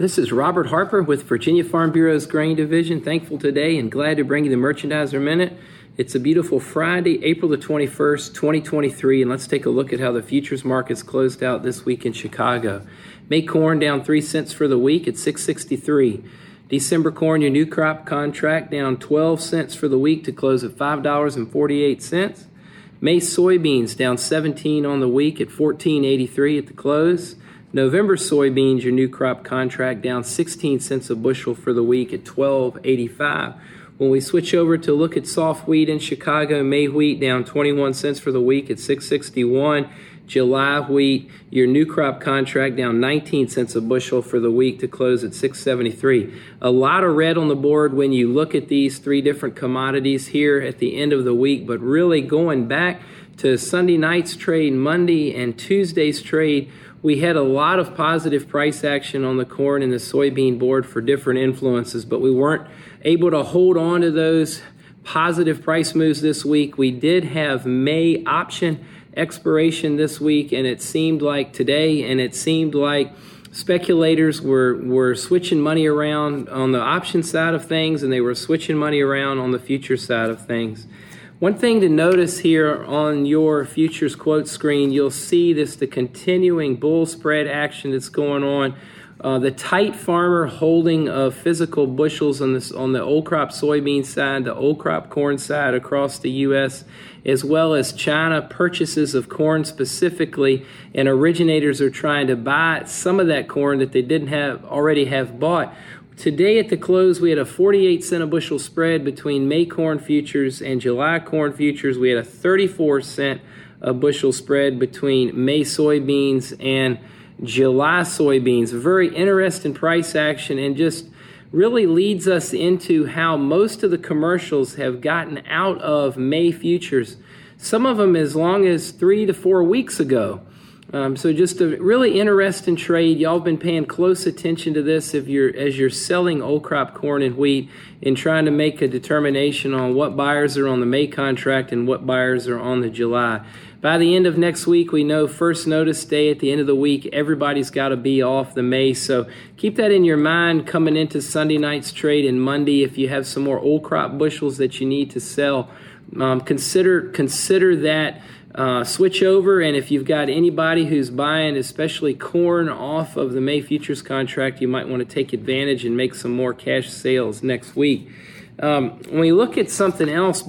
This is Robert Harper with Virginia Farm Bureau's Grain Division. Thankful today and glad to bring you the Merchandiser Minute. It's a beautiful Friday, April the 21st, 2023, and let's take a look at how the futures markets closed out this week in Chicago. May corn down 3 cents for the week at 663. December corn, your new crop contract down 12 cents for the week to close at $5.48. May soybeans down 17 on the week at 14.83 at the close. November soybeans, your new crop contract down 16 cents a bushel for the week at 12.85. When we switch over to look at soft wheat in Chicago, May wheat down 21 cents for the week at 661. July wheat, your new crop contract down 19 cents a bushel for the week to close at 673. A lot of red on the board when you look at these three different commodities here at the end of the week, but really going back to Sunday night's trade, Monday and Tuesday's trade, we had a lot of positive price action on the corn and the soybean board for different influences, but we weren't able to hold on to those positive price moves this week. We did have May option expiration this week, and it seemed like today, and it seemed like speculators were, were switching money around on the option side of things, and they were switching money around on the future side of things. One thing to notice here on your futures quote screen, you'll see this the continuing bull spread action that's going on. Uh, the tight farmer holding of physical bushels on this on the old crop soybean side, the old crop corn side across the U.S., as well as China purchases of corn specifically, and originators are trying to buy some of that corn that they didn't have already have bought. Today at the close, we had a 48 cent a bushel spread between May corn futures and July corn futures. We had a 34 cent a bushel spread between May soybeans and July soybeans. Very interesting price action and just really leads us into how most of the commercials have gotten out of May futures. Some of them as long as three to four weeks ago. Um, so just a really interesting trade. Y'all have been paying close attention to this if you're as you're selling old crop corn and wheat and trying to make a determination on what buyers are on the May contract and what buyers are on the July. By the end of next week, we know first notice day at the end of the week, everybody's got to be off the May. So keep that in your mind coming into Sunday night's trade and Monday. If you have some more old crop bushels that you need to sell, um, consider consider that uh, switch over, and if you've got anybody who's buying, especially corn, off of the May futures contract, you might want to take advantage and make some more cash sales next week. Um, when we look at something else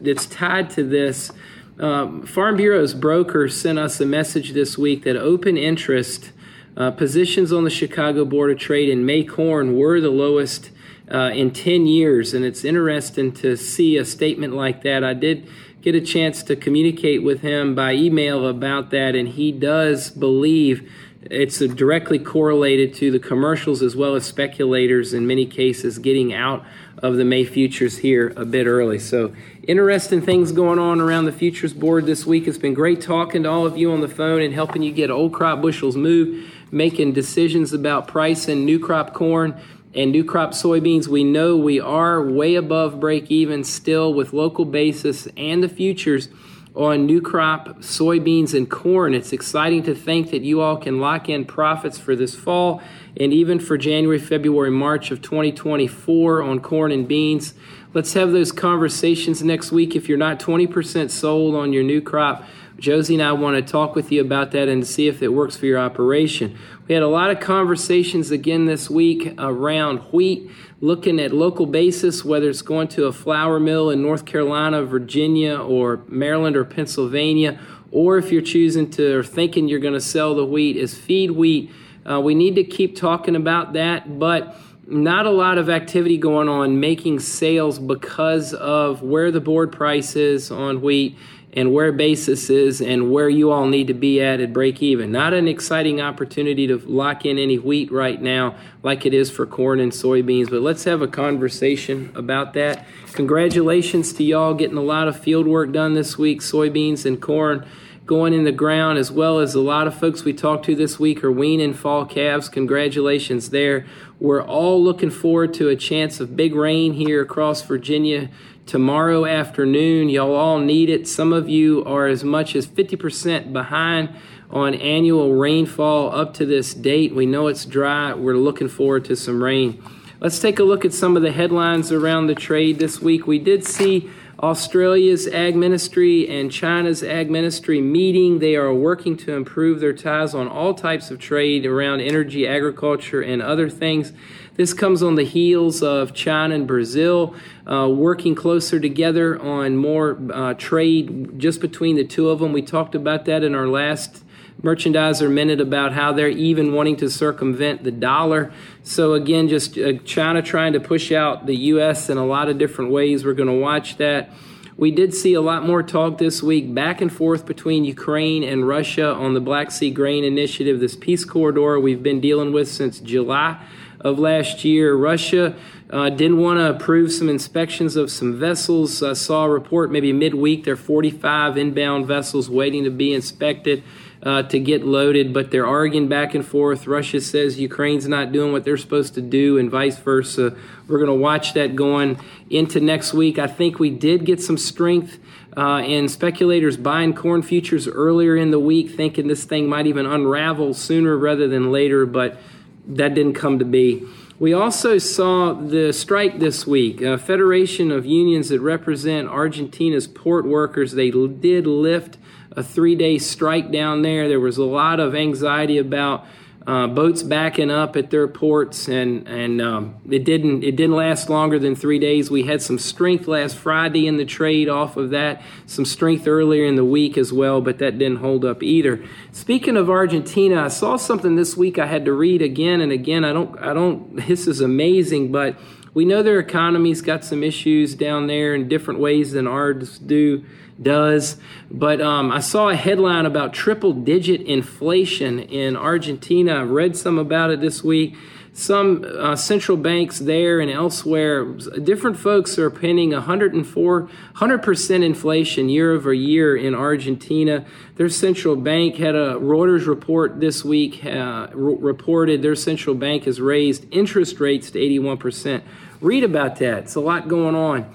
that's tied to this, um, Farm Bureau's broker sent us a message this week that open interest uh, positions on the Chicago Board of Trade in May corn were the lowest uh, in 10 years, and it's interesting to see a statement like that. I did get a chance to communicate with him by email about that, and he does believe it's directly correlated to the commercials as well as speculators in many cases getting out of the May futures here a bit early. So, interesting things going on around the futures board this week. It's been great talking to all of you on the phone and helping you get old crop bushels moved, making decisions about price and new crop corn and new crop soybeans, we know we are way above break even still with local basis and the futures on new crop soybeans and corn. It's exciting to think that you all can lock in profits for this fall and even for January, February, March of 2024 on corn and beans. Let's have those conversations next week. If you're not 20% sold on your new crop, Josie and I want to talk with you about that and see if it works for your operation. We had a lot of conversations again this week around wheat, looking at local basis, whether it's going to a flour mill in North Carolina, Virginia, or Maryland or Pennsylvania, or if you're choosing to or thinking you're going to sell the wheat as feed wheat. Uh, we need to keep talking about that, but not a lot of activity going on making sales because of where the board price is on wheat and where basis is and where you all need to be at at break even. Not an exciting opportunity to lock in any wheat right now like it is for corn and soybeans, but let's have a conversation about that. Congratulations to y'all getting a lot of field work done this week, soybeans and corn going in the ground, as well as a lot of folks we talked to this week are weaning fall calves. Congratulations there. We're all looking forward to a chance of big rain here across Virginia tomorrow afternoon. Y'all all need it. Some of you are as much as 50% behind on annual rainfall up to this date. We know it's dry. We're looking forward to some rain. Let's take a look at some of the headlines around the trade this week. We did see Australia's ag ministry and China's ag ministry meeting. They are working to improve their ties on all types of trade around energy, agriculture, and other things. This comes on the heels of China and Brazil uh, working closer together on more uh, trade just between the two of them. We talked about that in our last merchandiser minute about how they're even wanting to circumvent the dollar. So, again, just uh, China trying to push out the U.S. in a lot of different ways. We're going to watch that. We did see a lot more talk this week back and forth between Ukraine and Russia on the Black Sea Grain Initiative, this peace corridor we've been dealing with since July of last year. Russia uh, didn't want to approve some inspections of some vessels. I saw a report maybe midweek there are 45 inbound vessels waiting to be inspected uh, to get loaded, but they're arguing back and forth. Russia says Ukraine's not doing what they're supposed to do, and vice versa. We're going to watch that going into next week. I think we did get some strength uh, in speculators buying corn futures earlier in the week, thinking this thing might even unravel sooner rather than later, but that didn't come to be. We also saw the strike this week. A Federation of unions that represent Argentina's port workers, they did lift a three day strike down there. There was a lot of anxiety about uh, boats backing up at their ports, and and um, it didn't it didn't last longer than three days. We had some strength last Friday in the trade off of that, some strength earlier in the week as well, but that didn't hold up either. Speaking of Argentina, I saw something this week I had to read again and again. I don't I don't. This is amazing, but we know their economy's got some issues down there in different ways than ours do does. But um, I saw a headline about triple digit inflation in Argentina. I read some about it this week. Some uh, central banks there and elsewhere, different folks are pinning 104, 100% inflation year over year in Argentina. Their central bank had a Reuters report this week, uh, reported their central bank has raised interest rates to 81%. Read about that. It's a lot going on.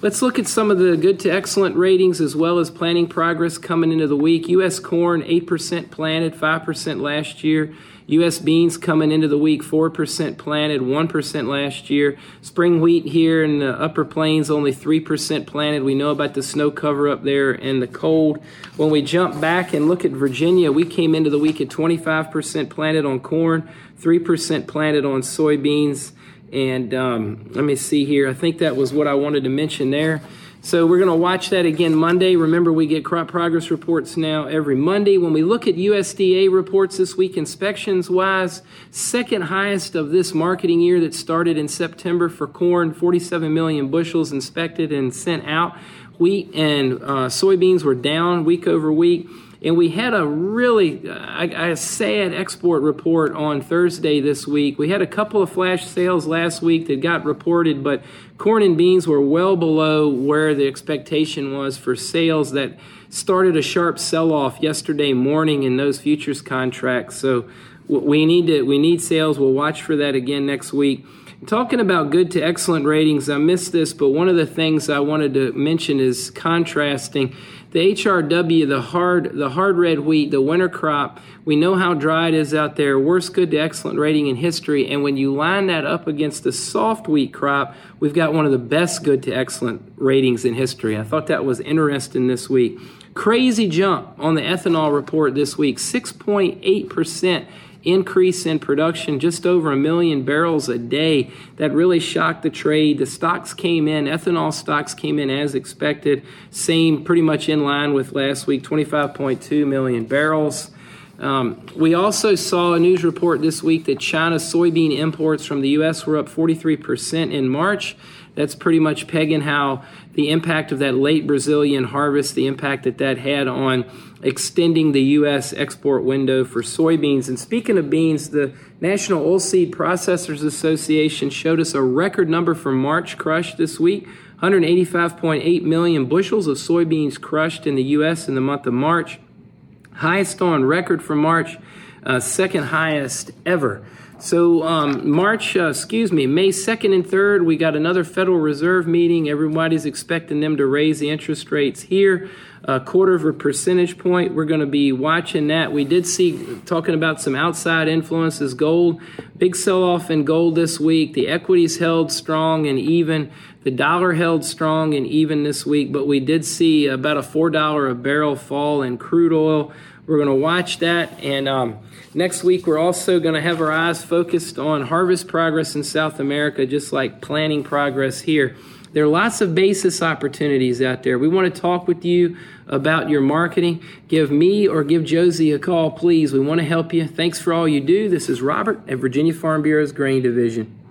Let's look at some of the good to excellent ratings as well as planting progress coming into the week. U.S. corn, 8% planted, 5% last year. U.S. beans coming into the week, 4% planted, 1% last year. Spring wheat here in the upper plains, only 3% planted. We know about the snow cover up there and the cold. When we jump back and look at Virginia, we came into the week at 25% planted on corn, 3% planted on soybeans. And um, let me see here. I think that was what I wanted to mention there. So we're going to watch that again Monday. Remember, we get crop progress reports now every Monday. When we look at USDA reports this week, inspections wise, second highest of this marketing year that started in September for corn, 47 million bushels inspected and sent out. Wheat and uh, soybeans were down week over week. And we had a really a, sad export report on Thursday this week. We had a couple of flash sales last week that got reported, but corn and beans were well below where the expectation was for sales that started a sharp sell-off yesterday morning in those futures contracts. So we need to we need sales. We'll watch for that again next week. Talking about good to excellent ratings, I missed this, but one of the things I wanted to mention is contrasting the HRW, the hard, the hard red wheat, the winter crop. We know how dry it is out there. Worst good to excellent rating in history. And when you line that up against the soft wheat crop, we've got one of the best good to excellent ratings in history. I thought that was interesting this week. Crazy jump on the ethanol report this week, 6.8 percent increase in production, just over a million barrels a day. That really shocked the trade. The stocks came in, ethanol stocks came in as expected, same pretty much in line with last week, 25.2 million barrels. Um, we also saw a news report this week that China's soybean imports from the U.S. were up 43% in March. That's pretty much pegging how the impact of that late Brazilian harvest, the impact that that had on extending the U.S. export window for soybeans. And speaking of beans, the National Oilseed Processors Association showed us a record number for March crush this week 185.8 million bushels of soybeans crushed in the U.S. in the month of March. Highest on record for March, uh, second highest ever. So um, March, uh, excuse me, May 2nd and 3rd, we got another Federal Reserve meeting. Everybody's expecting them to raise the interest rates here a quarter of a percentage point. We're going to be watching that. We did see talking about some outside influences. Gold, big sell off in gold this week. The equities held strong and even. The dollar held strong and even this week, but we did see about a four dollar a barrel fall in crude oil. We're going to watch that and. Um, Next week, we're also going to have our eyes focused on harvest progress in South America, just like planting progress here. There are lots of basis opportunities out there. We want to talk with you about your marketing. Give me or give Josie a call, please. We want to help you. Thanks for all you do. This is Robert at Virginia Farm Bureau's Grain Division.